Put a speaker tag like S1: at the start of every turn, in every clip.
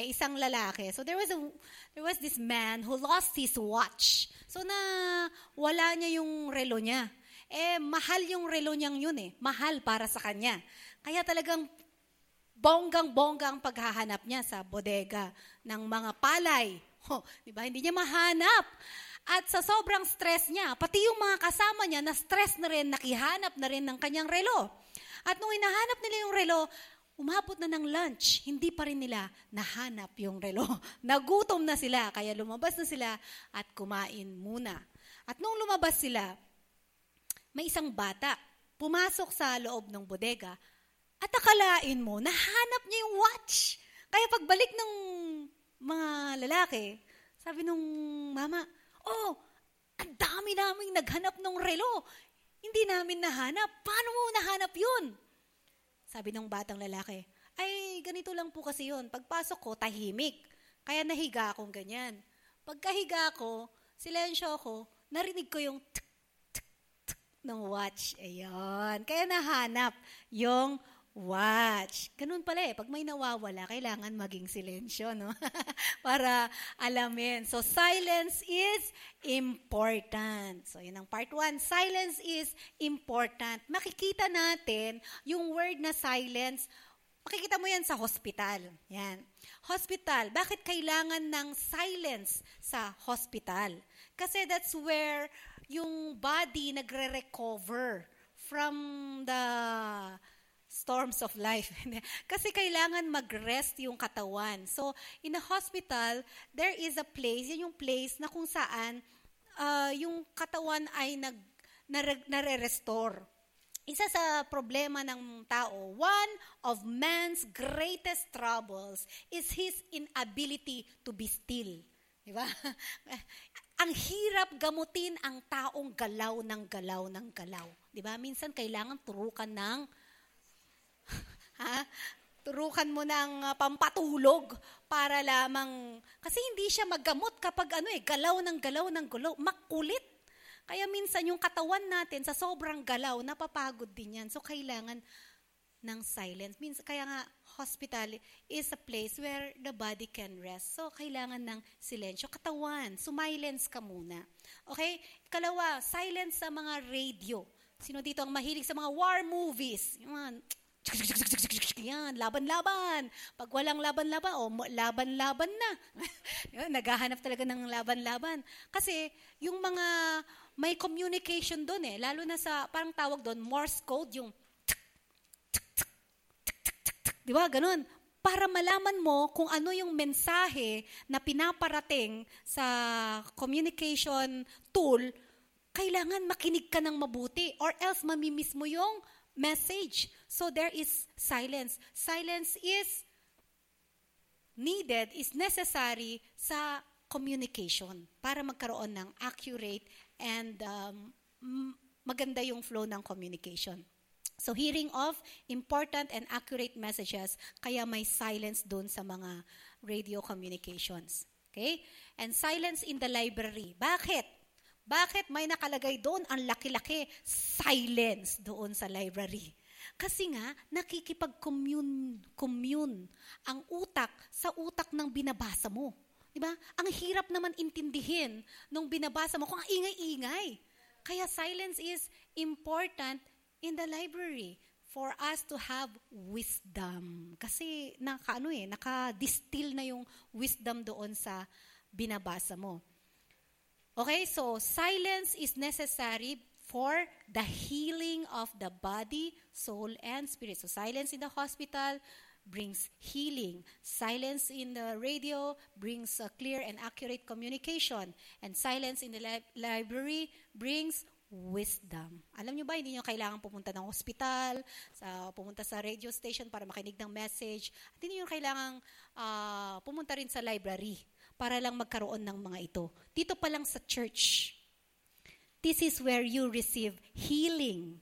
S1: Okay, isang lalaki. So there was a there was this man who lost his watch. So na wala niya yung relo niya. Eh mahal yung relo niyang yun eh. Mahal para sa kanya. Kaya talagang bonggang-bongga ang paghahanap niya sa bodega ng mga palay. Oh, di ba? Hindi niya mahanap. At sa sobrang stress niya, pati yung mga kasama niya na stress na rin, nakihanap na rin ng kanyang relo. At nung hinahanap nila yung relo, umabot na ng lunch, hindi pa rin nila nahanap yung relo. Nagutom na sila, kaya lumabas na sila at kumain muna. At nung lumabas sila, may isang bata pumasok sa loob ng bodega at akalain mo, nahanap niya yung watch. Kaya pagbalik ng mga lalaki, sabi nung mama, oh, ang dami naming naghanap ng relo. Hindi namin nahanap. Paano mo nahanap yun? Sabi ng batang lalaki, ay, ganito lang po kasi yun. Pagpasok ko, tahimik. Kaya nahiga akong ganyan. Pagkahiga ko, silensyo ako, narinig ko yung tuk, tuk, tuk ng watch. Ayun. Kaya nahanap yung watch. Ganun pala eh. Pag may nawawala, kailangan maging silensyo, no? Para alamin. So, silence is important. So, yun ang part one. Silence is important. Makikita natin yung word na silence, makikita mo yan sa hospital. Yan. Hospital. Bakit kailangan ng silence sa hospital? Kasi that's where yung body nagre-recover from the storms of life. Kasi kailangan mag-rest yung katawan. So, in a hospital, there is a place, yan yung place na kung saan uh, yung katawan ay nag, nare-restore. Isa sa problema ng tao, one of man's greatest troubles is his inability to be still. Di ba? ang hirap gamutin ang taong galaw ng galaw ng galaw. Di ba? Minsan kailangan turukan ng Ha? Turukan mo ng uh, pampatulog para lamang, kasi hindi siya maggamot kapag ano eh, galaw ng galaw ng galaw, makulit. Kaya minsan yung katawan natin sa sobrang galaw, napapagod din yan. So kailangan ng silence. Means, kaya nga, hospital is a place where the body can rest. So, kailangan ng silensyo. Katawan, sumilence ka muna. Okay? Kalawa, silence sa mga radio. Sino dito ang mahilig sa mga war movies? Yung mga, yan, laban-laban. Pag walang laban-laban, o oh, laban-laban na. Naghahanap talaga ng laban-laban. Kasi yung mga may communication doon eh, lalo na sa, parang tawag doon, Morse code, yung Di ba? Ganun. Para malaman mo kung ano yung mensahe na pinaparating sa communication tool, kailangan makinig ka ng mabuti or else mamimiss mo yung message. So there is silence. Silence is needed, is necessary sa communication para magkaroon ng accurate and um, maganda yung flow ng communication. So hearing of important and accurate messages, kaya may silence doon sa mga radio communications. Okay? And silence in the library. Bakit? Bakit may nakalagay doon ang laki-laki silence doon sa library? Kasi nga, nakikipag-commune commune ang utak sa utak ng binabasa mo. Di ba? Ang hirap naman intindihin nung binabasa mo kung ang ingay-ingay. Kaya silence is important in the library for us to have wisdom. Kasi naka ano eh, naka-distill na yung wisdom doon sa binabasa mo. Okay, so silence is necessary for the healing of the body, soul, and spirit. So silence in the hospital brings healing. Silence in the radio brings a clear and accurate communication. And silence in the li- library brings wisdom. Alam nyo ba, hindi nyo kailangan pumunta ng hospital, sa, pumunta sa radio station para makinig ng message. At hindi nyo kailangan uh, pumunta rin sa library para lang magkaroon ng mga ito. Dito pa lang sa church. This is where you receive healing,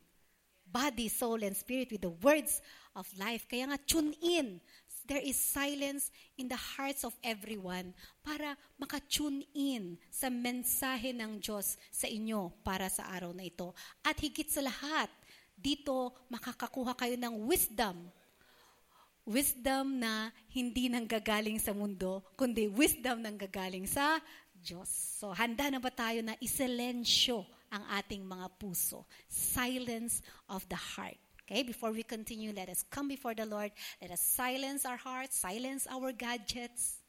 S1: body, soul, and spirit with the words of life. Kaya nga, tune in. There is silence in the hearts of everyone para makatune in sa mensahe ng Diyos sa inyo para sa araw na ito. At higit sa lahat, dito makakakuha kayo ng wisdom wisdom na hindi nanggagaling sa mundo, kundi wisdom nanggagaling sa Diyos. So, handa na ba tayo na isilensyo ang ating mga puso? Silence of the heart. Okay, before we continue, let us come before the Lord. Let us silence our hearts, silence our gadgets,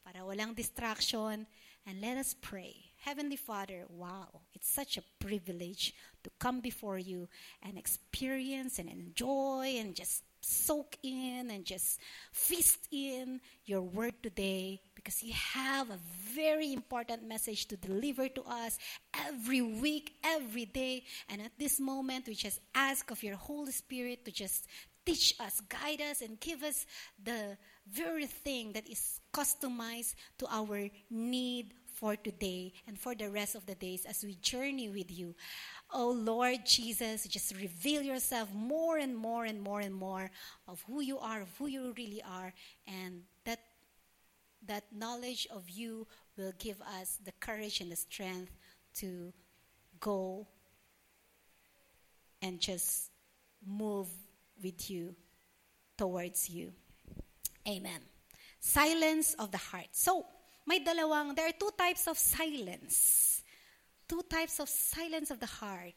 S1: para walang distraction, and let us pray. Heavenly Father, wow, it's such a privilege to come before you and experience and enjoy and just soak in and just feast in your word today because you have a very important message to deliver to us every week, every day. And at this moment, we just ask of your Holy Spirit to just teach us, guide us, and give us the very thing that is customized to our need for today and for the rest of the days as we journey with you. Oh Lord Jesus, just reveal yourself more and more and more and more of who you are, of who you really are, and that that knowledge of you will give us the courage and the strength to go and just move with you towards you. Amen. Silence of the heart. So, may dalawang, there are two types of silence two types of silence of the heart.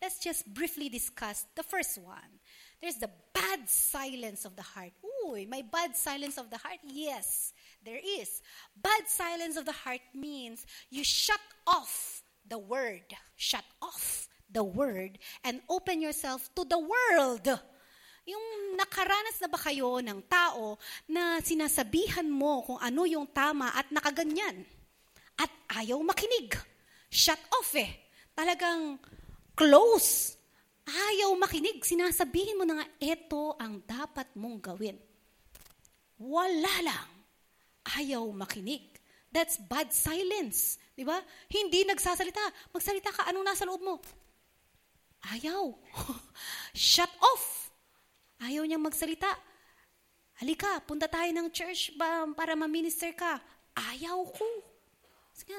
S1: Let's just briefly discuss the first one. There's the bad silence of the heart. Ooh, my bad silence of the heart? Yes, there is. Bad silence of the heart means you shut off the word. Shut off the word and open yourself to the world. Yung nakaranas na ba kayo ng tao na sinasabihan mo kung ano yung tama at nakaganyan at ayaw makinig? Shut off eh. Talagang close. Ayaw makinig. Sinasabihin mo na nga, ito ang dapat mong gawin. Wala lang. Ayaw makinig. That's bad silence. Di ba? Hindi nagsasalita. Magsalita ka, anong nasa loob mo? Ayaw. Shut off. Ayaw niyang magsalita. Halika, punta tayo ng church ba para ma-minister ka. Ayaw ko. Sige,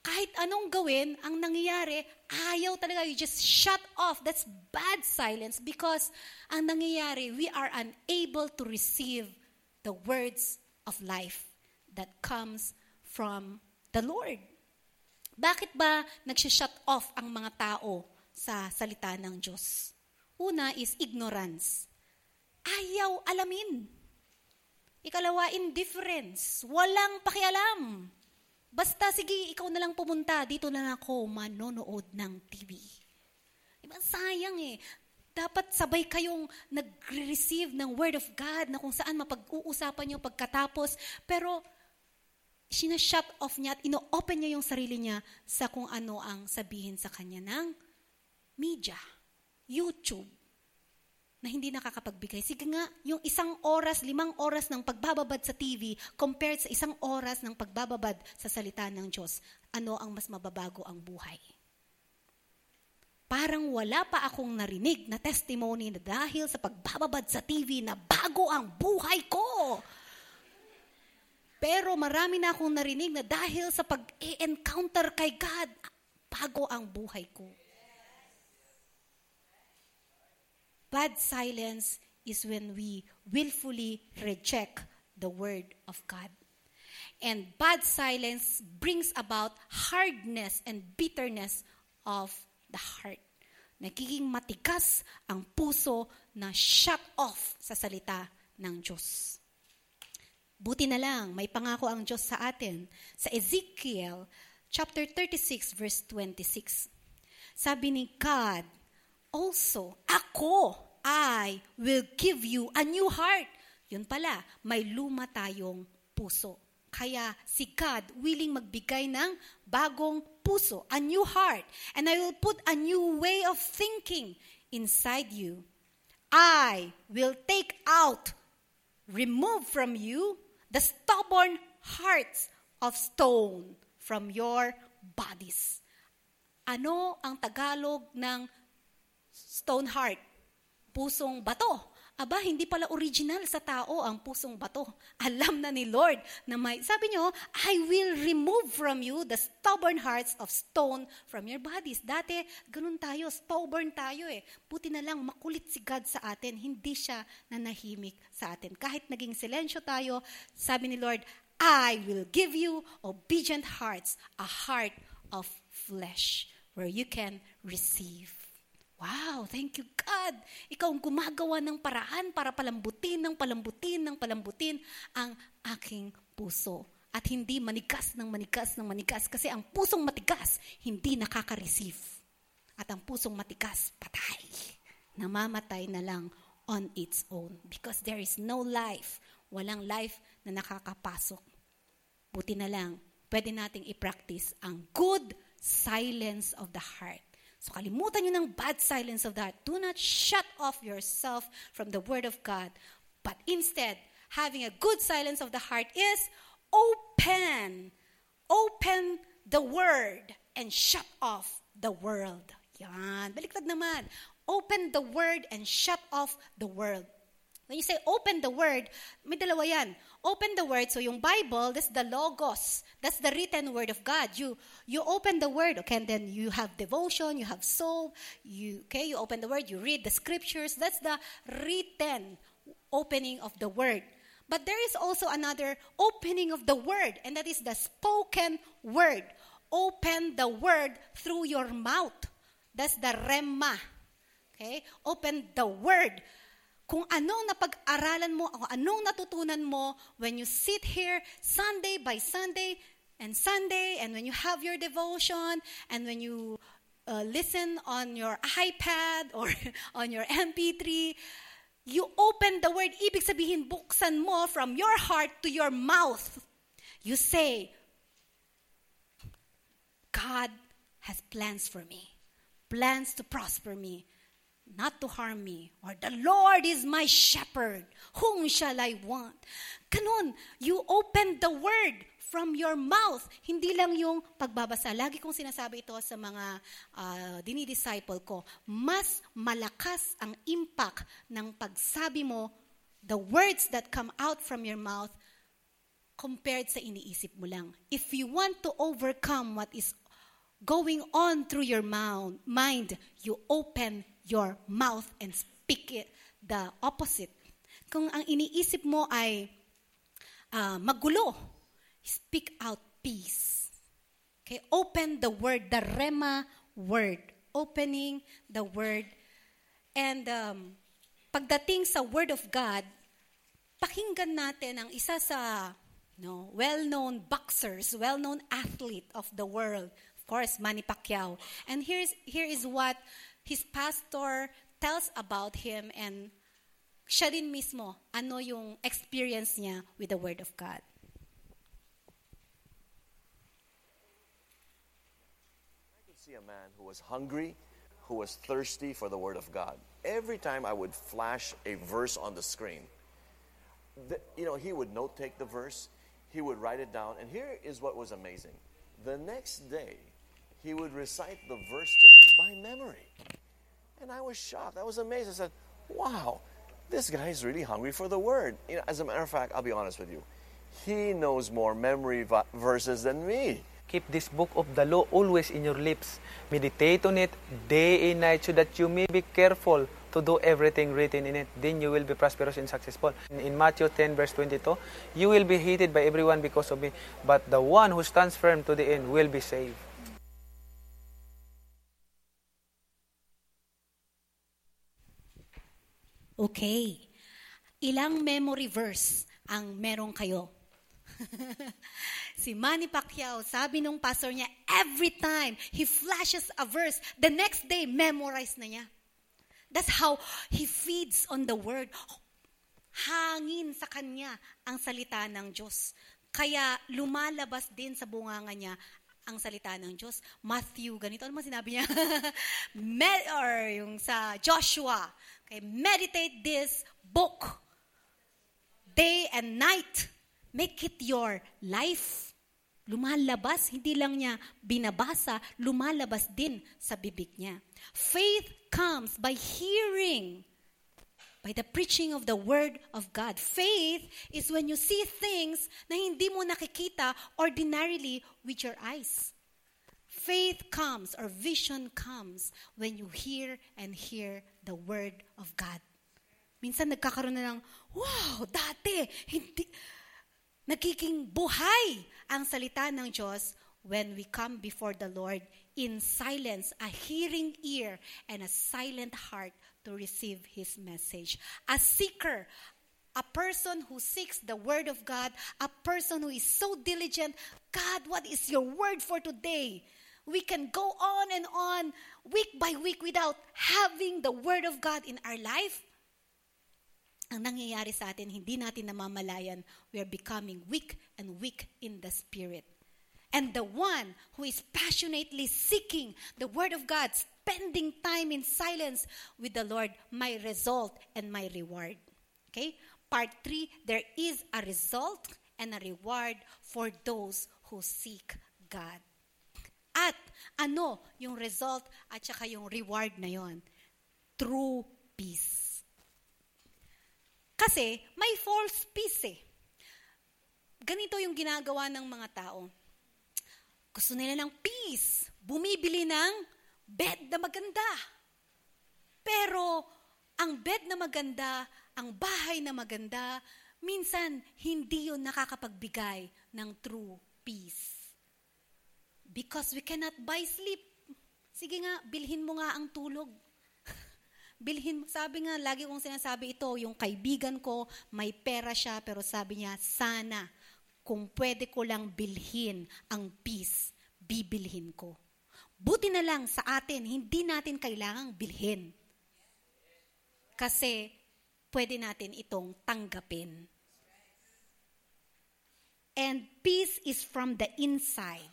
S1: kahit anong gawin, ang nangyayari, ayaw talaga. You just shut off. That's bad silence because ang nangyayari, we are unable to receive the words of life that comes from the Lord. Bakit ba nagsishut off ang mga tao sa salita ng Diyos? Una is ignorance. Ayaw alamin. Ikalawa, indifference. Walang pakialam. Basta, sige, ikaw na lang pumunta. Dito na lang ako manonood ng TV. Diba? Sayang eh. Dapat sabay kayong nag-receive ng Word of God na kung saan mapag-uusapan niyo pagkatapos. Pero, sinashut off niya at ino-open niya yung sarili niya sa kung ano ang sabihin sa kanya ng media, YouTube, na hindi nakakapagbigay. Sige nga, yung isang oras, limang oras ng pagbababad sa TV compared sa isang oras ng pagbababad sa salita ng Diyos, ano ang mas mababago ang buhay? Parang wala pa akong narinig na testimony na dahil sa pagbababad sa TV na bago ang buhay ko. Pero marami na akong narinig na dahil sa pag-encounter kay God, bago ang buhay ko. Bad silence is when we willfully reject the word of God. And bad silence brings about hardness and bitterness of the heart. Nagiging matigas ang puso na shut off sa salita ng Diyos. Buti na lang, may pangako ang Diyos sa atin. Sa Ezekiel chapter 36 verse 26. Sabi ni God, also, ako, I will give you a new heart. Yun pala, may luma tayong puso. Kaya si God willing magbigay ng bagong puso, a new heart. And I will put a new way of thinking inside you. I will take out, remove from you the stubborn hearts of stone from your bodies. Ano ang Tagalog ng stone heart, pusong bato. aba, hindi pala original sa tao ang pusong bato. Alam na ni Lord na may, sabi niyo, I will remove from you the stubborn hearts of stone from your bodies. Dati, ganun tayo, stubborn tayo eh. Buti na lang, makulit si God sa atin, hindi siya nanahimik sa atin. Kahit naging silensyo tayo, sabi ni Lord, I will give you obedient hearts, a heart of flesh, where you can receive. Wow, thank you God. Ikaw ang gumagawa ng paraan para palambutin ng palambutin ng palambutin ang aking puso. At hindi manigas ng manigas ng manigas kasi ang pusong matigas hindi nakaka-receive. At ang pusong matigas, patay. Namamatay na lang on its own because there is no life. Walang life na nakakapasok. Buti na lang, pwede nating i-practice ang good silence of the heart So kalimutan nyo ng bad silence of that. Do not shut off yourself from the Word of God. But instead, having a good silence of the heart is open. Open the Word and shut off the world. Yan. Baliktad naman. Open the Word and shut off the world. When you say open the word, may dalawa yan. Open the word, so yung Bible, that's the logos. That's the written word of God. You you open the word, okay, and then you have devotion, you have soul, you okay, you open the word, you read the scriptures. That's the written opening of the word. But there is also another opening of the word, and that is the spoken word. Open the word through your mouth. That's the rema. Okay? Open the word kung anong napag-aralan mo, kung anong natutunan mo when you sit here Sunday by Sunday and Sunday, and when you have your devotion, and when you uh, listen on your iPad or on your MP3, you open the word. Ibig sabihin, buksan mo from your heart to your mouth. You say, God has plans for me, plans to prosper me, not to harm me. Or the Lord is my shepherd. Whom shall I want? Ganun, you open the word from your mouth. Hindi lang yung pagbabasa. Lagi kong sinasabi ito sa mga uh, dinidisciple ko. Mas malakas ang impact ng pagsabi mo, the words that come out from your mouth, compared sa iniisip mo lang. If you want to overcome what is going on through your mind, you open your mouth and speak it the opposite. Kung ang iniisip mo ay uh, magulo, speak out peace. Okay, open the word, the rema word. Opening the word. And um, pagdating sa word of God, pakinggan natin ang isa sa no, well-known boxers, well-known athlete of the world, of course, Manny Pacquiao. And here's, here is what his pastor tells about him and siya din mismo, ano yung experience niya with the Word of God.
S2: I could see a man who was hungry, who was thirsty for the Word of God. Every time I would flash a verse on the screen, the, you know, he would note take the verse, he would write it down, and here is what was amazing. The next day, he would recite the verse to me by memory. And I was shocked. I was amazed. I said, wow, this guy is really hungry for the word. You know, as a matter of fact, I'll be honest with you. He knows more memory verses than me.
S3: Keep this book of the law always in your lips. Meditate on it day and night so that you may be careful to do everything written in it. Then you will be prosperous and successful. In Matthew 10 verse 22, you will be hated by everyone because of me, but the one who stands firm to the end will be saved.
S1: Okay. Ilang memory verse ang meron kayo? si Manny Pacquiao, sabi nung pastor niya, every time he flashes a verse, the next day, memorize na niya. That's how he feeds on the word. Hangin sa kanya ang salita ng Diyos. Kaya lumalabas din sa bunganga niya ang salita ng Diyos. Matthew, ganito ano sinabi niya? Med, or yung sa Joshua, Okay, meditate this book day and night. Make it your life. Lumalabas, hindi lang niya binabasa, lumalabas din sa bibig niya. Faith comes by hearing by the preaching of the Word of God. Faith is when you see things na hindi mo nakikita ordinarily with your eyes. Faith comes or vision comes when you hear and hear the Word of God. Minsan nagkakaroon na ng, wow, dati, hindi, nagiging buhay ang salita ng Diyos when we come before the Lord in silence, a hearing ear and a silent heart to receive His message. A seeker, a person who seeks the Word of God, a person who is so diligent. God, what is your word for today? We can go on and on week by week without having the Word of God in our life. Ang nangyayari sa atin, hindi natin namamalayan, we are becoming weak and weak in the spirit. And the one who is passionately seeking the Word of God, spending time in silence with the Lord, my result and my reward. Okay? Part three, there is a result and a reward for those who seek God. At ano yung result at saka yung reward na yon? True peace. Kasi may false peace eh. Ganito yung ginagawa ng mga tao. Gusto nila ng peace. Bumibili ng bed na maganda. Pero ang bed na maganda, ang bahay na maganda, minsan hindi yun nakakapagbigay ng true peace. Because we cannot buy sleep. Sige nga, bilhin mo nga ang tulog. bilhin mo. Sabi nga, lagi kong sinasabi ito, yung kaibigan ko, may pera siya, pero sabi niya, sana, kung pwede ko lang bilhin ang peace, bibilhin ko. Buti na lang sa atin, hindi natin kailangang bilhin. Kasi pwede natin itong tanggapin. And peace is from the inside.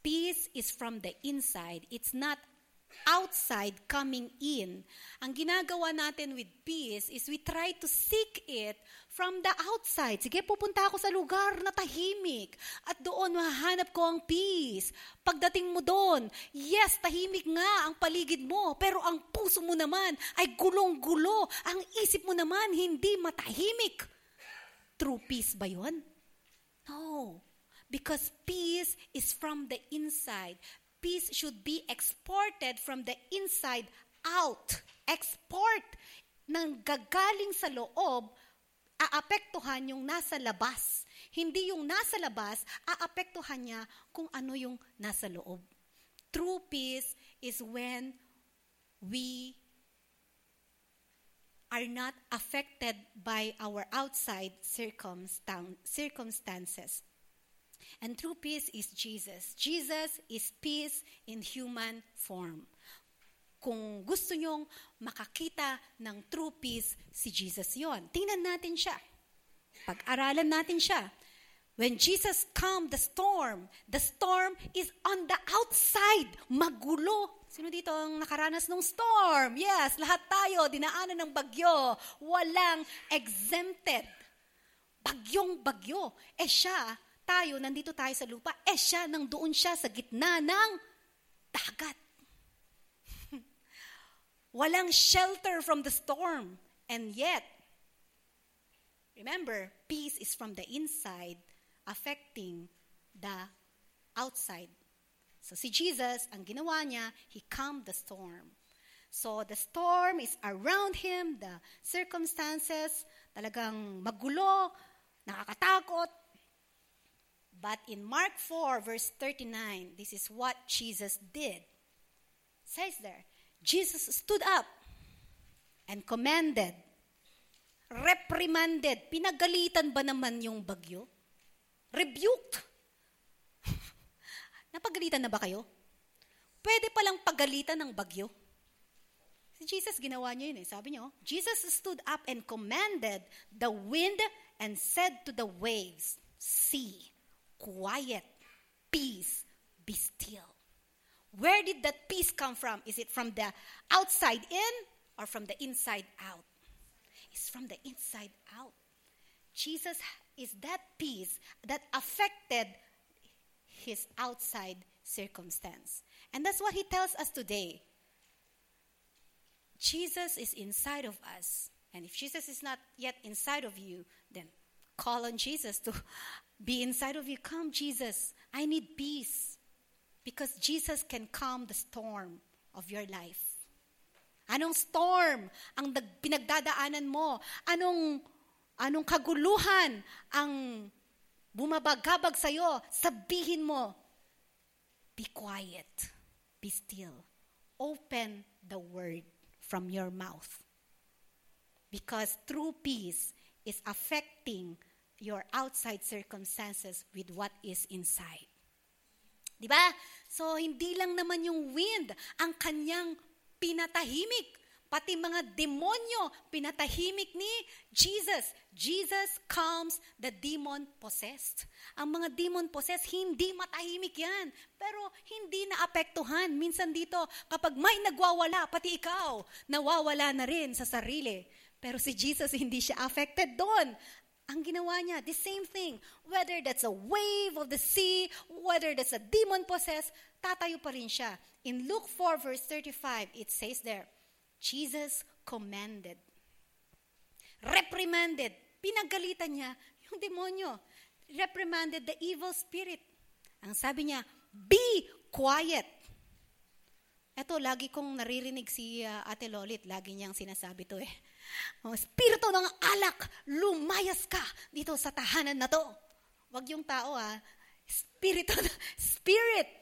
S1: Peace is from the inside. It's not outside coming in. Ang ginagawa natin with peace is we try to seek it from the outside. Sige, pupunta ako sa lugar na tahimik at doon mahanap ko ang peace. Pagdating mo doon, yes, tahimik nga ang paligid mo, pero ang puso mo naman ay gulong-gulo. Ang isip mo naman hindi matahimik. True peace ba yon? No. Because peace is from the inside. Peace should be exported from the inside out. Export ng gagaling sa loob, aapektuhan yung nasa labas. Hindi yung nasa labas, aapektuhan niya kung ano yung nasa loob. True peace is when we are not affected by our outside circumstances. And true peace is Jesus. Jesus is peace in human form. Kung gusto nyong makakita ng true peace, si Jesus yon. Tingnan natin siya. Pag-aralan natin siya. When Jesus calmed the storm, the storm is on the outside. Magulo. Sino dito ang nakaranas ng storm? Yes, lahat tayo, dinaanan ng bagyo. Walang exempted. Bagyong bagyo. Eh siya, tayo, nandito tayo sa lupa, eh siya, nang doon siya sa gitna ng dagat. Walang shelter from the storm. And yet, remember, peace is from the inside affecting the outside. So si Jesus, ang ginawa niya, he calmed the storm. So the storm is around him, the circumstances, talagang magulo, nakakatakot. But in Mark 4, verse 39, this is what Jesus did. It says there, Jesus stood up and commanded, reprimanded. Pinagalitan ba naman yung bagyo? rebuked. Napagalitan na ba kayo? Pwede palang pagalitan ng bagyo. Si Jesus ginawa niya yun eh. Sabi niyo, Jesus stood up and commanded the wind and said to the waves, Sea, quiet, peace, be still. Where did that peace come from? Is it from the outside in or from the inside out? It's from the inside out. Jesus is that peace that affected his outside circumstance. And that's what he tells us today. Jesus is inside of us, And if Jesus is not yet inside of you, then call on Jesus to be inside of you. Come, Jesus, I need peace. Because Jesus can calm the storm of your life. Anong storm ang nag- pinagdadaanan mo? Anong, anong kaguluhan ang bumabagabag sa'yo? Sabihin mo, be quiet, be still. Open the word from your mouth. Because true peace is affecting your outside circumstances with what is inside. Di ba? So, hindi lang naman yung wind ang kanyang pinatahimik. Pati mga demonyo, pinatahimik ni Jesus. Jesus calms the demon-possessed. Ang mga demon-possessed, hindi matahimik yan. Pero hindi naapektuhan. Minsan dito, kapag may nagwawala, pati ikaw, nawawala na rin sa sarili. Pero si Jesus, hindi siya affected doon. Ang ginawa niya, the same thing. Whether that's a wave of the sea, whether that's a demon-possessed, tatayo pa rin siya. In Luke 4 verse 35, it says there, Jesus commanded, reprimanded, pinagalitan niya yung demonyo, reprimanded the evil spirit. Ang sabi niya, be quiet. Ito, lagi kong naririnig si uh, Ate Lolit, lagi niyang sinasabi to eh. Mga spirito ng alak, lumayas ka dito sa tahanan na to. Wag yung tao ah. Spirito, spirit.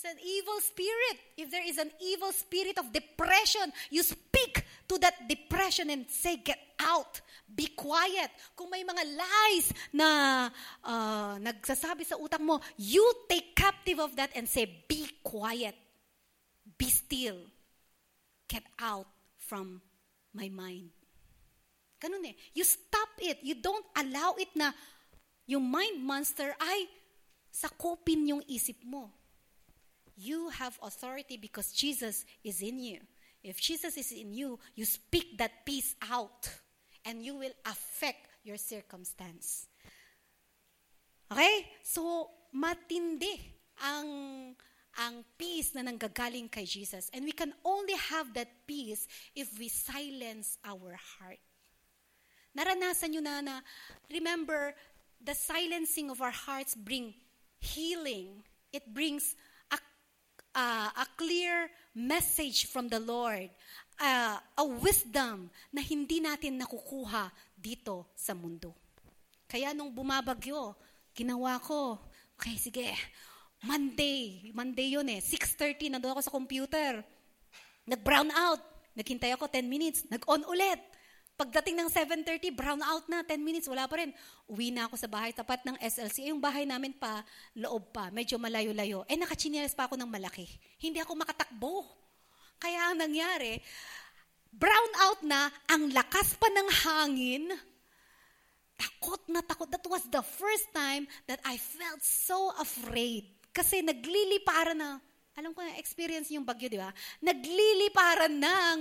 S1: It's an evil spirit. If there is an evil spirit of depression, you speak to that depression and say, get out. Be quiet. Kung may mga lies na uh, nagsasabi sa utak mo, you take captive of that and say, be quiet. Be still. Get out from my mind. Ganun eh. You stop it. You don't allow it na yung mind monster ay sakupin yung isip mo. You have authority because Jesus is in you. If Jesus is in you, you speak that peace out and you will affect your circumstance. Okay? So, matindi ang ang peace na nanggagaling kay Jesus. And we can only have that peace if we silence our heart. Naranasan nyo na na, remember, the silencing of our hearts bring healing. It brings a, uh, a clear message from the Lord. Uh, a wisdom na hindi natin nakukuha dito sa mundo. Kaya nung bumabagyo, ginawa ko, okay, sige, Monday, Monday yun eh, 6.30, nandun ako sa computer. Nag-brown out. Naghintay ako 10 minutes. Nag-on ulit. Pagdating ng 7.30, brown out na, 10 minutes, wala pa rin. Uwi na ako sa bahay, tapat ng SLC. Yung bahay namin pa, loob pa, medyo malayo-layo. Eh, nakachinelas pa ako ng malaki. Hindi ako makatakbo. Kaya ang nangyari, brown out na, ang lakas pa ng hangin, takot na takot. That was the first time that I felt so afraid. Kasi nagliliparan na, alam ko na, experience yung bagyo, di ba? Nagliliparan ng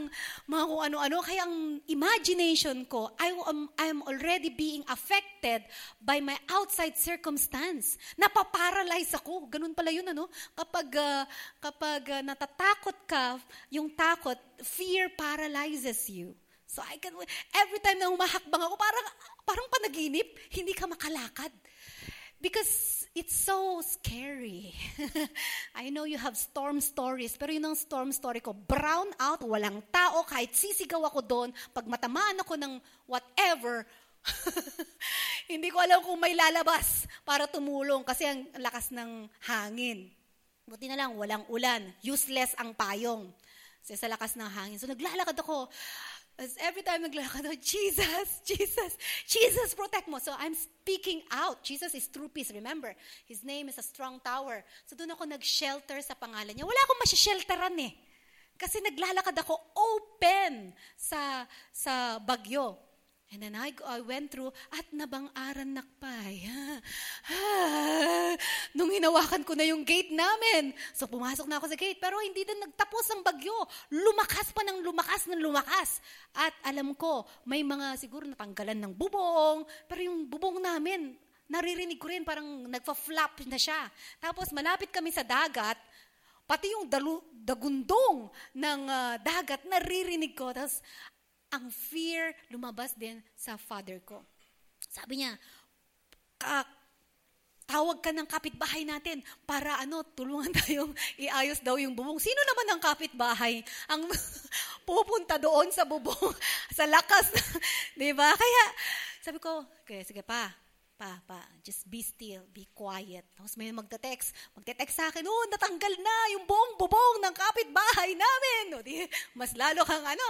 S1: mga kung ano-ano. Kaya ang imagination ko, I am, I am already being affected by my outside circumstance. Napaparalyze ako. Ganun pala yun, ano? Kapag, uh, kapag uh, natatakot ka, yung takot, fear paralyzes you. So I can, every time na humahakbang ako, parang, parang panaginip, hindi ka makalakad. Because it's so scary. I know you have storm stories, pero yun ang storm story ko. Brown out, walang tao, kahit sisigaw ako doon, pag matamaan ako ng whatever, hindi ko alam kung may lalabas para tumulong kasi ang lakas ng hangin. Buti na lang, walang ulan. Useless ang payong. Kasi sa lakas ng hangin. So naglalakad ako. As every time naglalakad ako, Jesus, Jesus, Jesus, protect mo. So I'm speaking out. Jesus is true peace. Remember, His name is a strong tower. So doon ako nag-shelter sa pangalan niya. Wala akong masya-shelteran eh. Kasi naglalakad ako open sa, sa bagyo. And then I, I went through at nabang-aran nakpay. Nung hinawakan ko na yung gate namin. So pumasok na ako sa gate. Pero hindi din nagtapos ang bagyo. Lumakas pa ng lumakas ng lumakas. At alam ko, may mga siguro natanggalan ng bubong. Pero yung bubong namin, naririnig ko rin parang nagfa-flap na siya. Tapos malapit kami sa dagat. Pati yung dalu, dagundong ng uh, dagat, naririnig ko. Tapos ang fear lumabas din sa father ko. Sabi niya, ka, tawag ka ng kapitbahay natin para ano, tulungan tayong iayos daw yung bubong. Sino naman ang kapitbahay ang pupunta doon sa bubong, sa lakas, di ba? Kaya, sabi ko, okay, sige pa, pa, pa, just be still, be quiet. Tapos may magte-text, magte-text sa akin, oh, natanggal na yung buong bubong ng kapitbahay namin. O, di, mas lalo kang ano,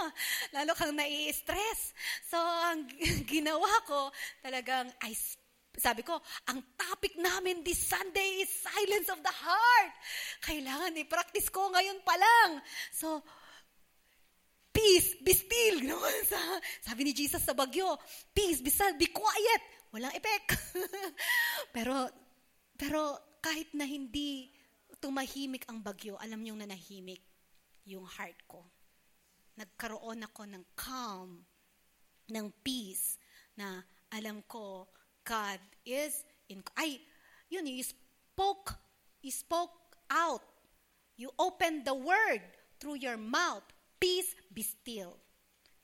S1: lalo kang nai-stress. So, ang ginawa ko, talagang, I sabi ko, ang topic namin this Sunday is silence of the heart. Kailangan i-practice ko ngayon pa lang. So, peace, be still. No? Sabi ni Jesus sa bagyo, peace, be still, be quiet. Walang epek. pero, pero kahit na hindi tumahimik ang bagyo, alam niyong nanahimik yung heart ko. Nagkaroon ako ng calm, ng peace, na alam ko, God is in ay yun you spoke you spoke out you opened the word through your mouth peace be still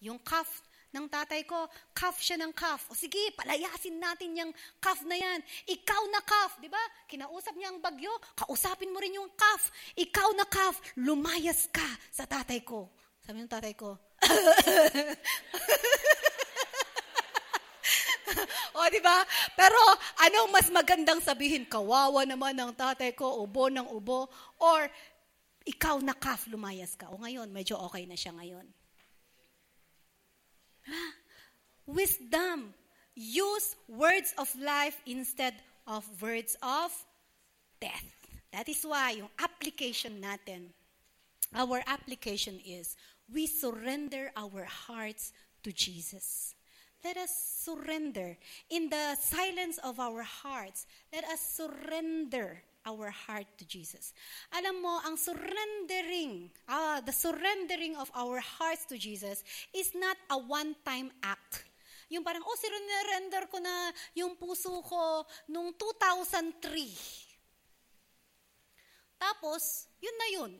S1: yung calf ng tatay ko, calf siya ng calf. O sige, palayasin natin yung calf na yan. Ikaw na calf, di ba? Kinausap niya ang bagyo, kausapin mo rin yung calf. Ikaw na calf, lumayas ka sa tatay ko. Sabi ng tatay ko, o, di ba? Pero, anong mas magandang sabihin? Kawawa naman ng tatay ko, ubo ng ubo, or ikaw na kaf, lumayas ka. O ngayon, medyo okay na siya ngayon. Wisdom. Use words of life instead of words of death. That is why yung application natin, our application is, we surrender our hearts to Jesus. Let us surrender. In the silence of our hearts, let us surrender our heart to Jesus. Alam mo, ang surrendering, ah, the surrendering of our hearts to Jesus is not a one-time act. Yung parang, oh, surrender ko na yung puso ko nung 2003. Tapos, yun na yun.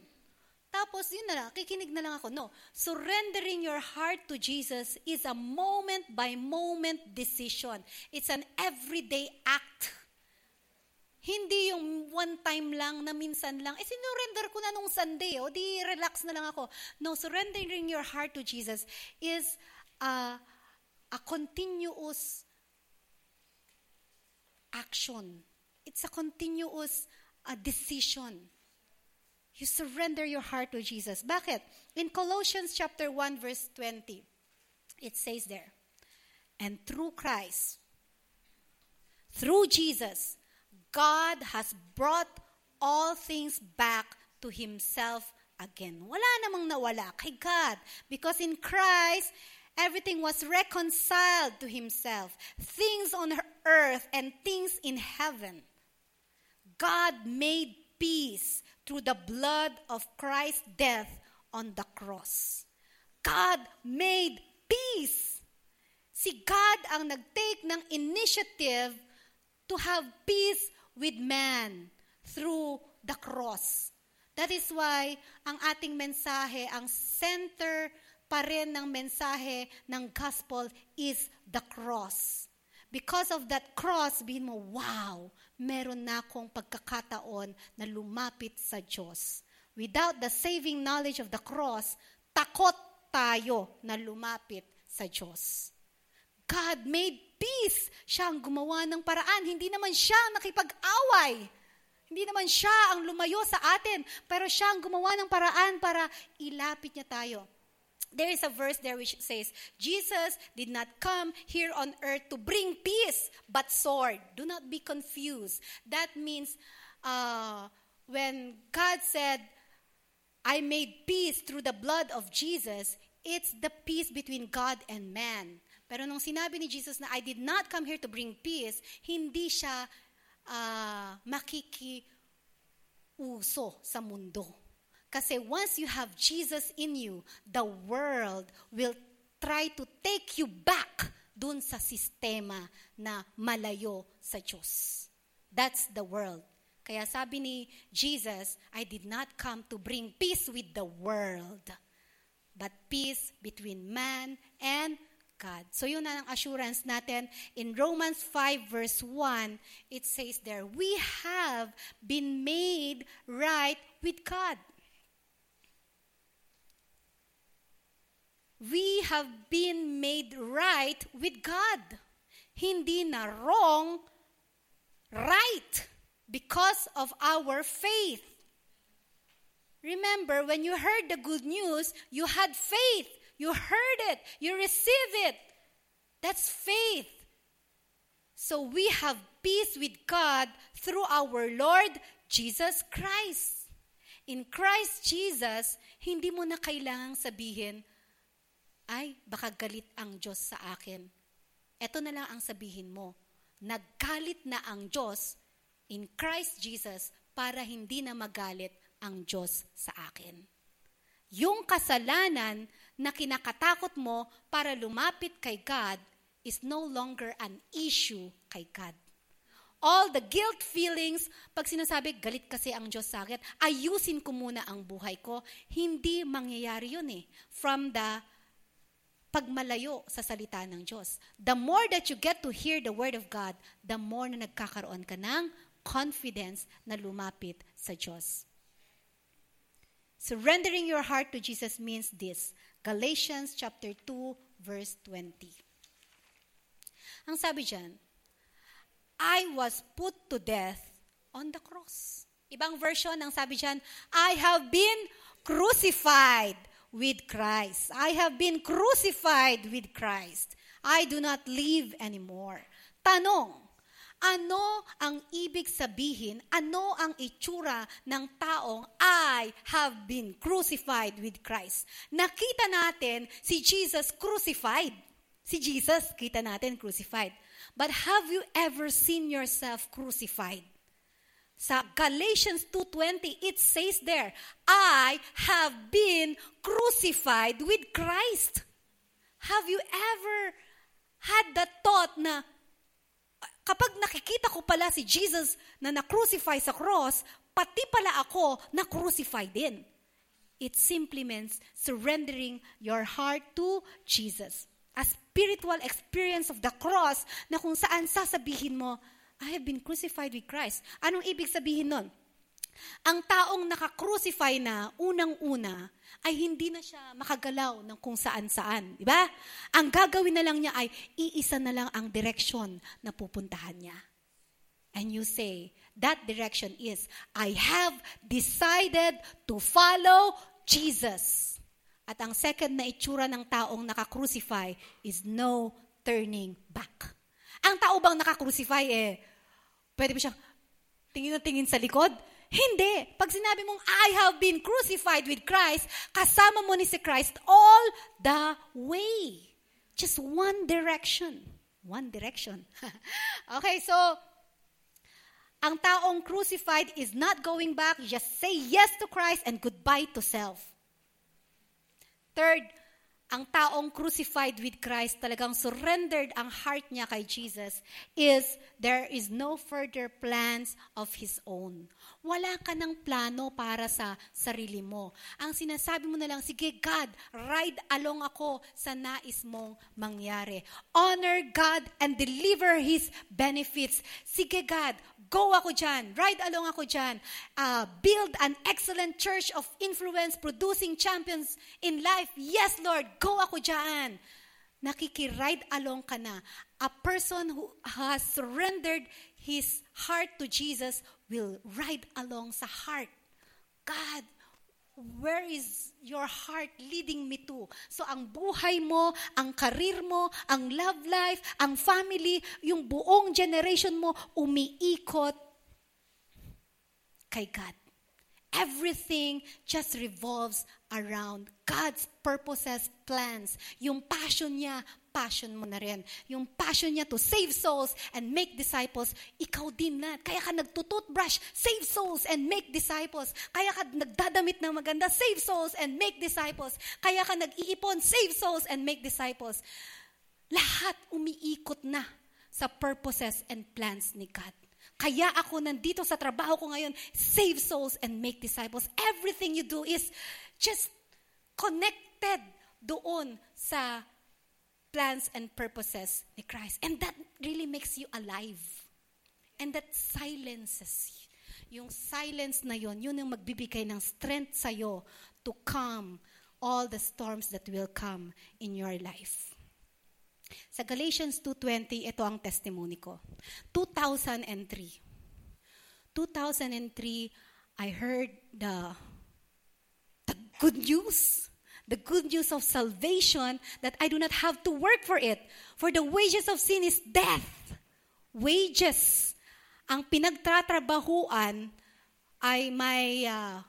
S1: Tapos, yun na lang, kikinig na lang ako. No, surrendering your heart to Jesus is a moment-by-moment decision. It's an everyday act. Hindi yung one time lang na minsan lang, eh sinurrender ko na nung Sunday, o di relax na lang ako. No, surrendering your heart to Jesus is a, a continuous action. It's a continuous a decision. You surrender your heart to Jesus. Bakit? In Colossians chapter 1 verse 20, it says there, and through Christ, through Jesus, God has brought all things back to himself again. Wala namang nawala kay God because in Christ everything was reconciled to himself. Things on earth and things in heaven. God made peace through the blood of Christ's death on the cross. God made peace. Si God ang nag-take ng initiative to have peace with man through the cross. That is why ang ating mensahe, ang center pa rin ng mensahe ng gospel is the cross. Because of that cross, bihin mo, wow, meron na akong pagkakataon na lumapit sa Diyos. Without the saving knowledge of the cross, takot tayo na lumapit sa Diyos. God made peace. Siya ang gumawa ng paraan. Hindi naman siya nakipag-away. Hindi naman siya ang lumayo sa atin, pero siya ang gumawa ng paraan para ilapit niya tayo. There is a verse there which says, Jesus did not come here on earth to bring peace, but sword. Do not be confused. That means uh, when God said, I made peace through the blood of Jesus, it's the peace between God and man. Pero nung sinabi ni Jesus na I did not come here to bring peace, hindi siya uh, makikiuso sa mundo. Kasi once you have Jesus in you, the world will try to take you back dun sa sistema na malayo sa Diyos. That's the world. Kaya sabi ni Jesus, I did not come to bring peace with the world, but peace between man and God. So yun na ang assurance natin. In Romans 5 verse 1, it says there, We have been made right with God. We have been made right with God. Hindi na wrong, right because of our faith. Remember, when you heard the good news, you had faith. You heard it. You received it. That's faith. So we have peace with God through our Lord Jesus Christ. In Christ Jesus, hindi mo na kailangang sabihin, ay, baka galit ang Diyos sa akin. Ito na lang ang sabihin mo. Naggalit na ang Diyos in Christ Jesus para hindi na magalit ang Diyos sa akin. Yung kasalanan na kinakatakot mo para lumapit kay God is no longer an issue kay God. All the guilt feelings, pag sinasabi, galit kasi ang Diyos sa akin, ayusin ko muna ang buhay ko, hindi mangyayari yun eh. From the pagmalayo sa salita ng Diyos. The more that you get to hear the Word of God, the more na nagkakaroon ka ng confidence na lumapit sa Diyos. Surrendering your heart to Jesus means this. Galatians chapter 2 verse 20. Ang sabi diyan, I was put to death on the cross. Ibang version ang sabi diyan, I have been crucified with Christ. I have been crucified with Christ. I do not live anymore. Tanong, ano ang ibig sabihin, ano ang itsura ng taong I have been crucified with Christ? Nakita natin si Jesus crucified. Si Jesus, kita natin crucified. But have you ever seen yourself crucified? Sa Galatians 2.20, it says there, I have been crucified with Christ. Have you ever had the thought na kapag nakikita ko pala si Jesus na na-crucify sa cross, pati pala ako na-crucify din. It simply means surrendering your heart to Jesus. A spiritual experience of the cross na kung saan sasabihin mo, I have been crucified with Christ. Anong ibig sabihin nun? Ang taong nakakrucify na unang-una ay hindi na siya makagalaw ng kung saan-saan. Di ba? Ang gagawin na lang niya ay iisa na lang ang direksyon na pupuntahan niya. And you say, that direction is, I have decided to follow Jesus. At ang second na itsura ng taong nakakrucify is no turning back. Ang tao bang nakakrucify eh, pwede ba siyang tingin na tingin sa likod? Hindi. Pag sinabi mong, I have been crucified with Christ, kasama mo ni si Christ all the way. Just one direction. One direction. okay, so, ang taong crucified is not going back. Just say yes to Christ and goodbye to self. Third, ang taong crucified with Christ, talagang surrendered ang heart niya kay Jesus, is there is no further plans of His own. Wala ka ng plano para sa sarili mo. Ang sinasabi mo na lang, sige God, ride along ako sa nais mong mangyari. Honor God and deliver His benefits. Sige God, go ako dyan. Ride along ako dyan. Uh, build an excellent church of influence, producing champions in life. Yes, Lord, go ako dyan. Nakikiride along ka na. A person who has surrendered his heart to Jesus will ride along sa heart. God, where is your heart leading me to? So ang buhay mo, ang karir mo, ang love life, ang family, yung buong generation mo umiikot kay God. Everything just revolves around God's purposes, plans. Yung passion niya, passion mo na rin. Yung passion niya to save souls and make disciples, ikaw din na. Kaya ka nagtututbrush, save souls and make disciples. Kaya ka nagdadamit ng maganda, save souls and make disciples. Kaya ka nag-iipon, save souls and make disciples. Lahat umiikot na sa purposes and plans ni God. Kaya ako nandito sa trabaho ko ngayon, save souls and make disciples. Everything you do is just connect connected doon sa plans and purposes ni Christ. And that really makes you alive. And that silences you. Yung silence na yon, yun yung magbibigay ng strength sa'yo to calm all the storms that will come in your life. Sa Galatians 2.20, ito ang testimony ko. 2003. 2003, I heard the, the good news. The good news of salvation that I do not have to work for it. For the wages of sin is death. Wages ang pinagtatrabahuan ay may uh,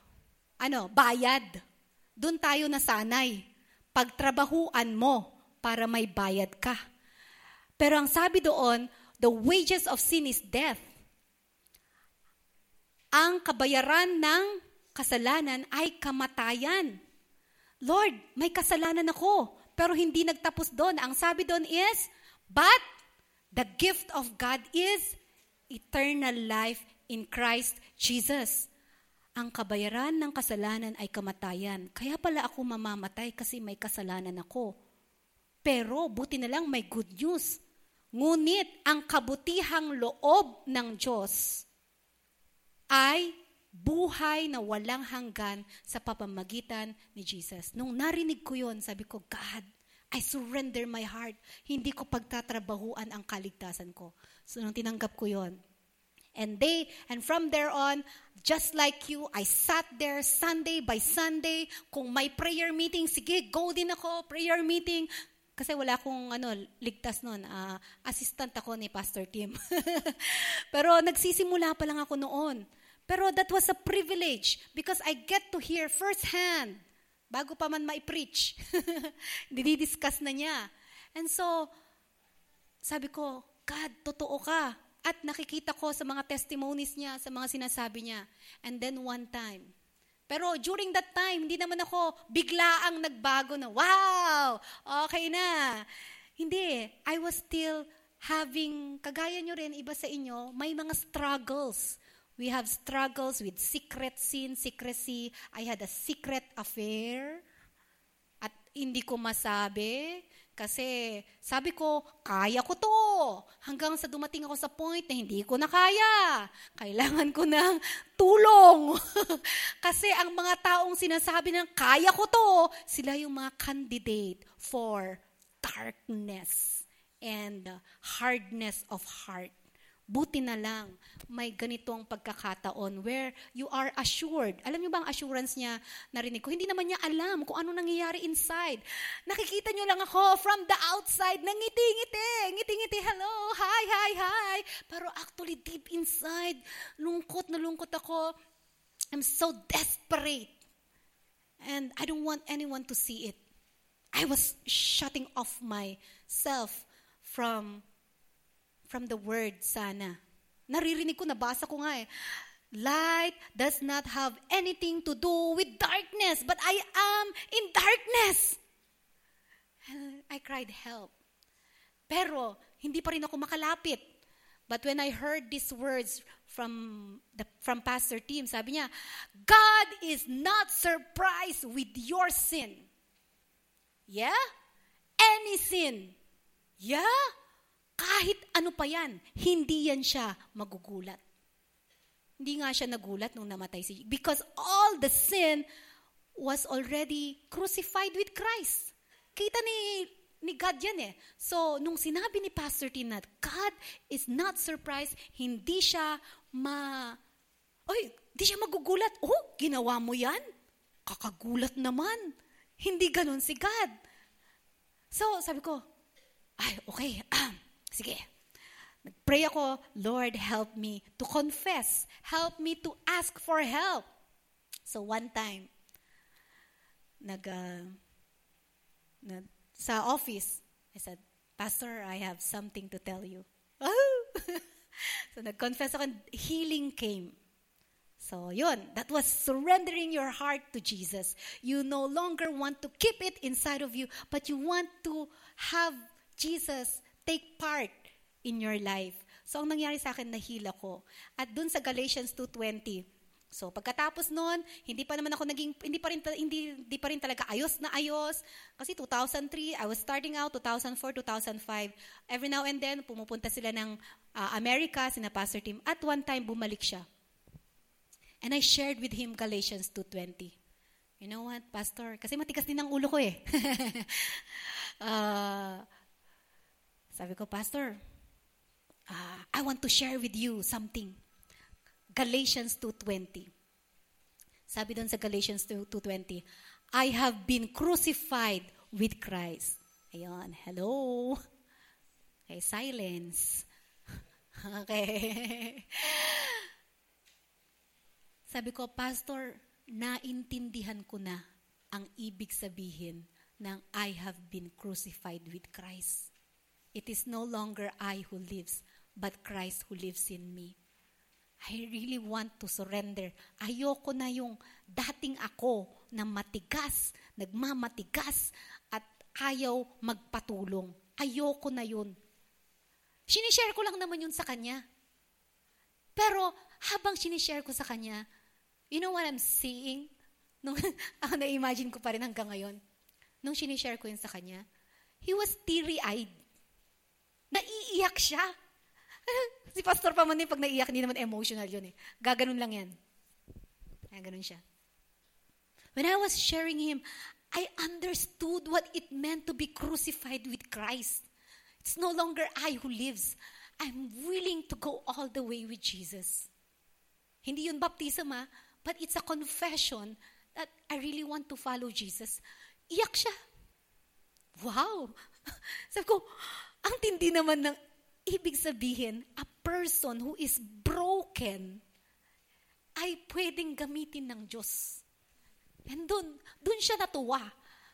S1: ano, bayad. Doon tayo nasanay. Pagtrabahuan mo para may bayad ka. Pero ang sabi doon, the wages of sin is death. Ang kabayaran ng kasalanan ay kamatayan. Lord, may kasalanan ako, pero hindi nagtapos doon. Ang sabi doon is, but the gift of God is eternal life in Christ Jesus. Ang kabayaran ng kasalanan ay kamatayan. Kaya pala ako mamamatay kasi may kasalanan ako. Pero buti na lang may good news. Ngunit ang kabutihang loob ng Diyos ay buhay na walang hanggan sa papamagitan ni Jesus. Nung narinig ko yon, sabi ko, God, I surrender my heart. Hindi ko pagtatrabahuan ang kaligtasan ko. So, nung tinanggap ko yon, and they, and from there on, just like you, I sat there Sunday by Sunday. Kung may prayer meeting, sige, go din ako, prayer meeting. Kasi wala akong ano, ligtas noon. Uh, assistant ako ni Pastor Tim. Pero nagsisimula pa lang ako noon. Pero that was a privilege because I get to hear firsthand bago pa man mai-preach. Didiscuss na niya. And so, sabi ko, God, totoo ka. At nakikita ko sa mga testimonies niya, sa mga sinasabi niya. And then one time, pero during that time, hindi naman ako bigla ang nagbago na, wow, okay na. Hindi. I was still having, kagaya nyo rin, iba sa inyo, may mga struggles. We have struggles with secret sin, secrecy. I had a secret affair. At hindi ko masabi. Kasi sabi ko, kaya ko to. Hanggang sa dumating ako sa point na hindi ko na kaya. Kailangan ko ng tulong. Kasi ang mga taong sinasabi ng kaya ko to, sila yung mga candidate for darkness and hardness of heart. Buti na lang, may ganitong pagkakataon where you are assured. Alam niyo ba ang assurance niya narinig ko? Hindi naman niya alam kung ano nangyayari inside. Nakikita niyo lang ako from the outside, nangiti-ngiti, ngiti-ngiti, hello, hi, hi, hi. Pero actually deep inside, lungkot na lungkot ako. I'm so desperate. And I don't want anyone to see it. I was shutting off myself from from the word sana. Naririnig ko, nabasa ko nga eh. Light does not have anything to do with darkness, but I am in darkness. I cried help. Pero, hindi pa rin ako makalapit. But when I heard these words from, the, from Pastor Tim, sabi niya, God is not surprised with your sin. Yeah? Any sin. Yeah? Kahit ano pa yan, hindi yan siya magugulat. Hindi nga siya nagulat nung namatay si Because all the sin was already crucified with Christ. Kita ni, ni God yan eh. So, nung sinabi ni Pastor Tim na God is not surprised, hindi siya ma... Oy, hindi siya magugulat. Oh, ginawa mo yan? Kakagulat naman. Hindi ganon si God. So, sabi ko, ay, okay. Sige. Nag-pray ako, Lord, help me to confess. Help me to ask for help. So one time, nag, uh, nag sa office, I said, Pastor, I have something to tell you. so nag-confess ako, healing came. So yun, that was surrendering your heart to Jesus. You no longer want to keep it inside of you, but you want to have Jesus take part in your life. So, ang nangyari sa akin, nahila ko. At dun sa Galatians 2.20, So pagkatapos noon, hindi pa naman ako naging hindi pa rin hindi, hindi pa rin talaga ayos na ayos kasi 2003 I was starting out 2004 2005 every now and then pumupunta sila ng uh, America sina Pastor Tim at one time bumalik siya. And I shared with him Galatians 2:20. You know what, Pastor? Kasi matigas din ang ulo ko eh. uh, sabi ko, Pastor, uh, I want to share with you something. Galatians 2.20. Sabi doon sa Galatians 2.20, I have been crucified with Christ. Ayun, hello. Okay, silence. okay. Sabi ko, Pastor, naintindihan ko na ang ibig sabihin ng I have been crucified with Christ. It is no longer I who lives, but Christ who lives in me. I really want to surrender. Ayoko na yung dating ako na matigas, nagmamatigas, at ayaw magpatulong. Ayoko na yun. Sinishare ko lang naman yun sa kanya. Pero habang sinishare ko sa kanya, you know what I'm seeing? Nung, ako na-imagine ko pa rin hanggang ngayon. Nung sinishare ko yun sa kanya, he was teary-eyed. Naiiyak siya. si Pastor pa man pag naiiyak, hindi naman emotional yun eh. Gaganon lang yan. Kaya ganun siya. When I was sharing him, I understood what it meant to be crucified with Christ. It's no longer I who lives. I'm willing to go all the way with Jesus. Hindi yun baptism ha, but it's a confession that I really want to follow Jesus. Iyak siya. Wow! Sabi ko, ang tindi naman ng ibig sabihin, a person who is broken ay pwedeng gamitin ng Diyos. And dun, dun siya natuwa.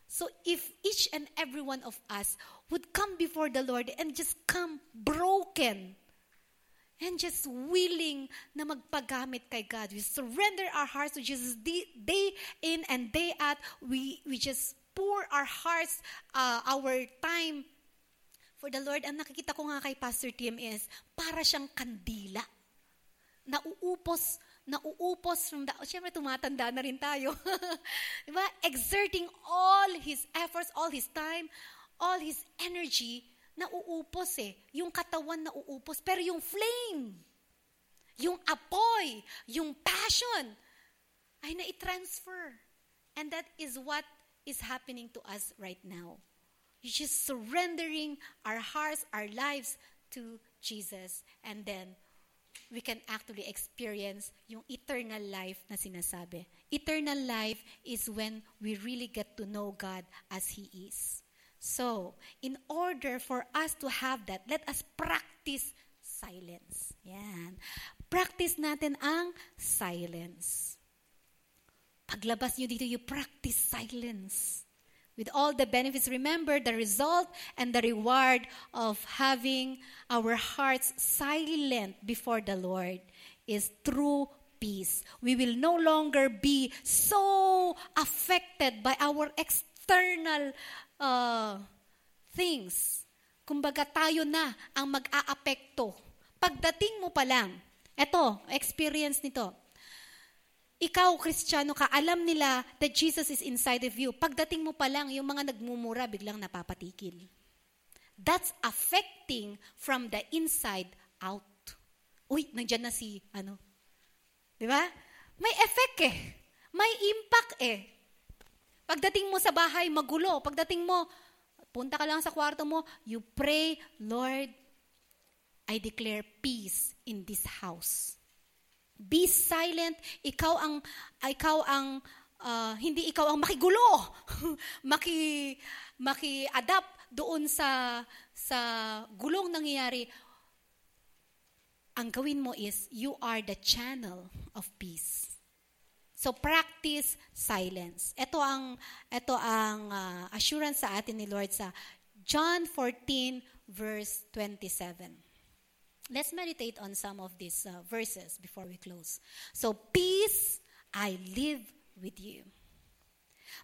S1: So if each and every one of us would come before the Lord and just come broken and just willing na magpagamit kay God. We surrender our hearts to Jesus day in and day out. We, we just pour our hearts, uh, our time for the Lord, ang nakikita ko nga kay Pastor Tim is, para siyang kandila. Nauupos, nauupos from the, oh, syempre tumatanda na rin tayo. di ba? Exerting all his efforts, all his time, all his energy, nauupos eh. Yung katawan nauupos, pero yung flame, yung apoy, yung passion, ay na-transfer. And that is what is happening to us right now. You're just surrendering our hearts, our lives to Jesus. And then, we can actually experience yung eternal life na sinasabi. Eternal life is when we really get to know God as He is. So, in order for us to have that, let us practice silence. Yan. Practice natin ang silence. Paglabas nyo dito, you practice silence with all the benefits. Remember the result and the reward of having our hearts silent before the Lord is true peace. We will no longer be so affected by our external uh, things. Kumbaga tayo na ang mag-aapekto. Pagdating mo pa lang, eto, experience nito ikaw, Kristiyano ka, alam nila that Jesus is inside of you. Pagdating mo pa lang, yung mga nagmumura, biglang napapatikil. That's affecting from the inside out. Uy, nandyan na si, ano. Di ba? May effect eh. May impact eh. Pagdating mo sa bahay, magulo. Pagdating mo, punta ka lang sa kwarto mo, you pray, Lord, I declare peace in this house. Be silent. Ikaw ang ikaw ang uh, hindi ikaw ang makigulo. maki maki-adapt doon sa sa gulong nangyayari. Ang gawin mo is you are the channel of peace. So practice silence. Ito ang ito ang uh, assurance sa atin ni Lord sa John 14 verse 27. Let's meditate on some of these uh, verses before we close. So, peace I live with you.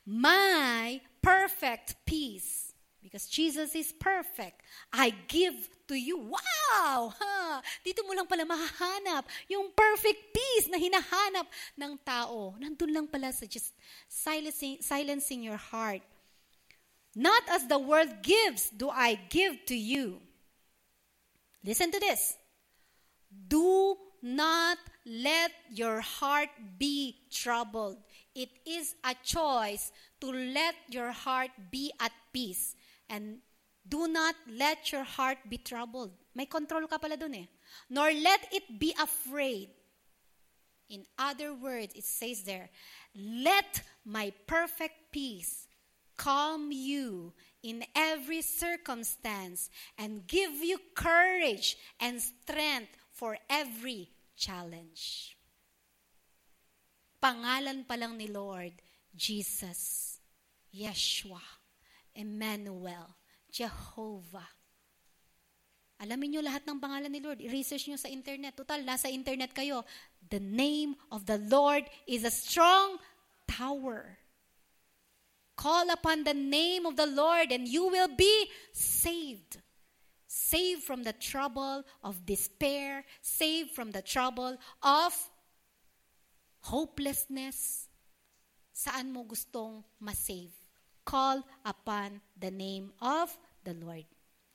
S1: My perfect peace Because Jesus is perfect. I give to you. Wow! Ha! Dito mo lang pala mahahanap yung perfect peace na hinahanap ng tao. Nandun lang pala sa just silencing, silencing your heart. Not as the world gives do I give to you. Listen to this. Do not let your heart be troubled. It is a choice to let your heart be at peace. And do not let your heart be troubled. May control ka pala dun eh. Nor let it be afraid. In other words, it says there, let my perfect peace calm you in every circumstance and give you courage and strength for every challenge. Pangalan pa lang ni Lord, Jesus, Yeshua, Emmanuel, Jehovah. Alamin nyo lahat ng pangalan ni Lord. I-research nyo sa internet. Total, nasa internet kayo. The name of the Lord is a strong tower. Call upon the name of the Lord and you will be saved. Saved from the trouble of despair. Saved from the trouble of hopelessness. Saan mo gustong masave? Call upon the name of the Lord.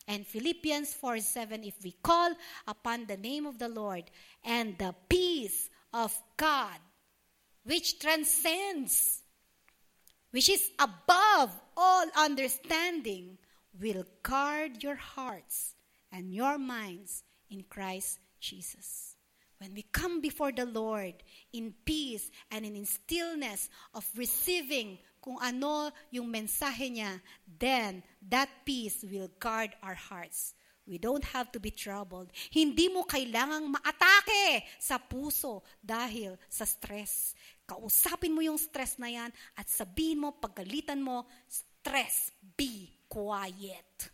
S1: And Philippians 4 7, if we call upon the name of the Lord and the peace of God, which transcends which is above all understanding, will guard your hearts and your minds in Christ Jesus. When we come before the Lord in peace and in stillness of receiving kung ano yung mensahe niya, then that peace will guard our hearts. We don't have to be troubled. Hindi mo kailangang maatake sa puso dahil sa stress. Kausapin mo yung stress na yan at sabihin mo, pagalitan mo, stress, be quiet.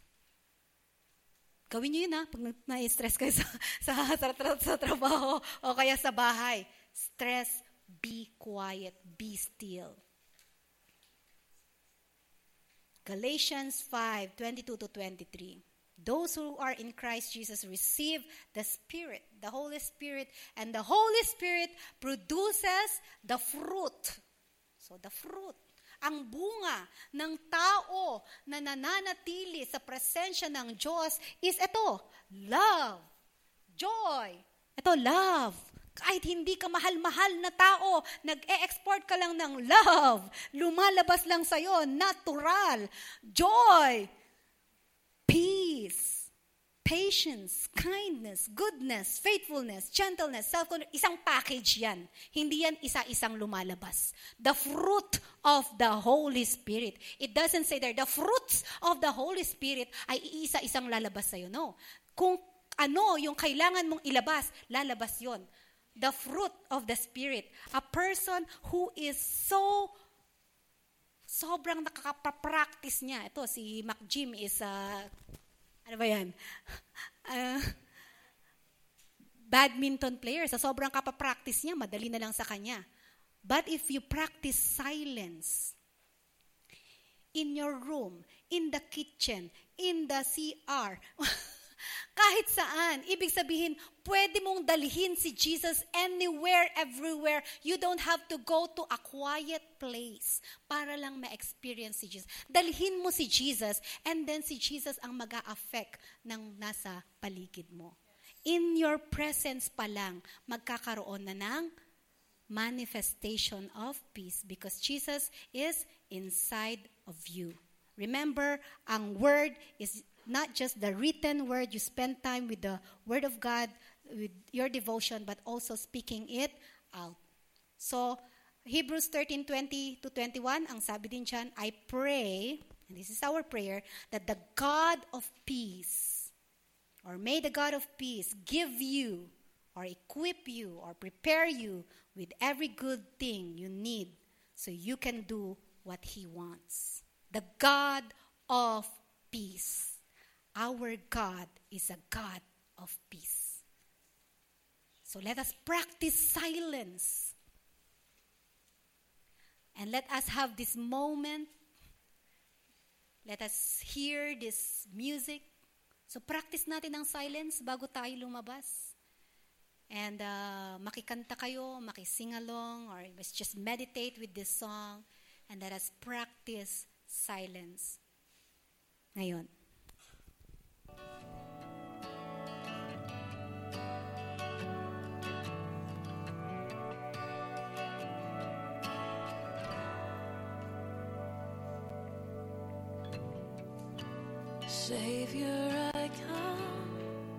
S1: Gawin niyo yun ha, pag na-stress kayo sa, sa, sa, sa trabaho o kaya sa bahay. Stress, be quiet, be still. Galatians 5, 22 to 23. Those who are in Christ Jesus receive the Spirit, the Holy Spirit, and the Holy Spirit produces the fruit. So, the fruit. Ang bunga ng tao na nananatili sa presensya ng Diyos is ito, love, joy. Ito, love. Kahit hindi ka mahal-mahal na tao, nag-e-export ka lang ng love. Lumalabas lang sa'yo, natural. Joy, peace, patience, kindness, goodness, faithfulness, gentleness, self-control. Isang package yan. Hindi yan isa-isang lumalabas. The fruit of the Holy Spirit. It doesn't say there, the fruits of the Holy Spirit ay isa-isang lalabas sa'yo. No. Kung ano yung kailangan mong ilabas, lalabas yon. The fruit of the Spirit. A person who is so sobrang nakaka-practice niya. Ito, si Mac Jim is, uh, ano ba yan? Uh, badminton player. Sa sobrang kapapractice niya, madali na lang sa kanya. But if you practice silence, in your room, in the kitchen, in the CR, kahit saan. Ibig sabihin, pwede mong dalhin si Jesus anywhere, everywhere. You don't have to go to a quiet place para lang ma-experience si Jesus. Dalhin mo si Jesus and then si Jesus ang mag affect ng nasa paligid mo. In your presence pa lang, magkakaroon na ng manifestation of peace because Jesus is inside of you. Remember, ang word is not just the written word, you spend time with the word of God, with your devotion, but also speaking it out. So, Hebrews 13, 20 to 21, ang sabi din dyan, I pray, and this is our prayer, that the God of peace, or may the God of peace give you, or equip you, or prepare you with every good thing you need so you can do what He wants. The God of peace. Our God is a God of peace. So let us practice silence. And let us have this moment Let us hear this music. So practice natin ang silence bago tayo lumabas. And uh, makikanta kayo, makising along, or let's just meditate with this song. And let us practice silence. Ngayon.
S4: Savior, I come,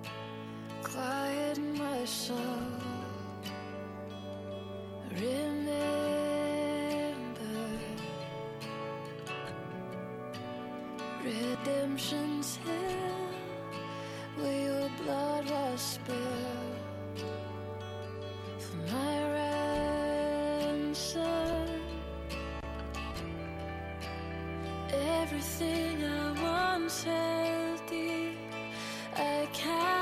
S4: quiet my soul. Remember redemption's hill where your blood was spilled Everything I once held dear, I count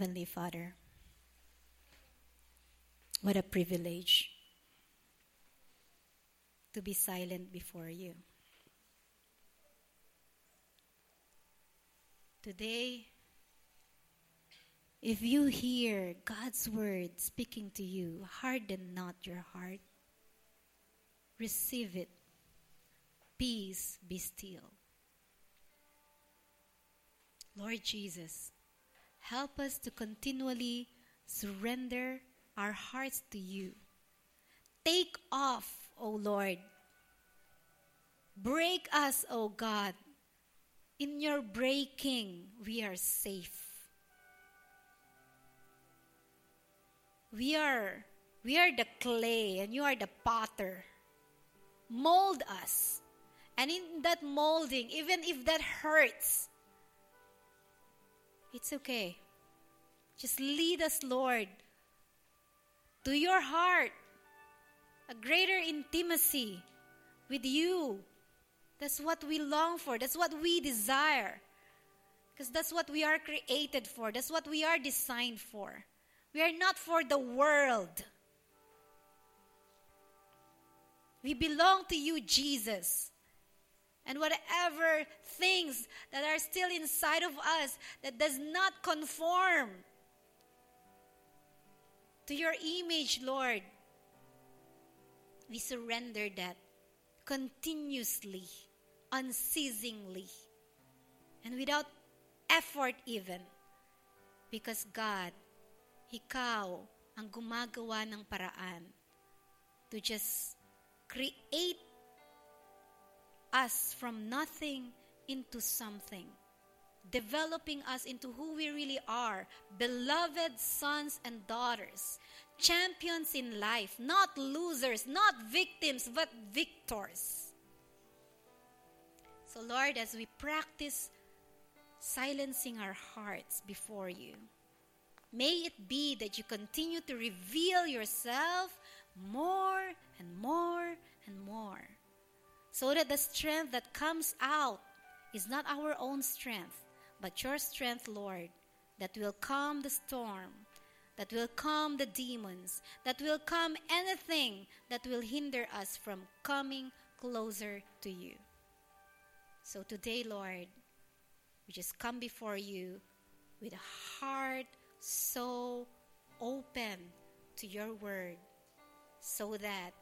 S1: Heavenly Father, what a privilege to be silent before you. Today, if you hear God's word speaking to you, harden not your heart. Receive it. Peace be still. Lord Jesus, help us to continually surrender our hearts to you. Take off, O Lord. Break us, O God. In your breaking, we are safe. We are we are the clay and you are the potter. Mold us. And in that molding, even if that hurts, it's okay. Just lead us, Lord, to your heart, a greater intimacy with you. That's what we long for. That's what we desire. Because that's what we are created for. That's what we are designed for. We are not for the world. We belong to you, Jesus. And whatever things that are still inside of us that does not conform to your image, Lord, we surrender that continuously, unceasingly, and without effort even. Because God, Ikaw ang gumagawa ng paraan to just create us from nothing into something, developing us into who we really are beloved sons and daughters, champions in life, not losers, not victims, but victors. So, Lord, as we practice silencing our hearts before you, may it be that you continue to reveal yourself more and more and more so that the strength that comes out is not our own strength, but your strength, Lord, that will calm the storm, that will calm the demons, that will calm anything that will hinder us from coming closer to you. So today, Lord, we just come before you with a heart so open to your word so that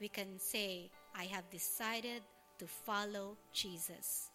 S1: we can say, I have decided to follow Jesus.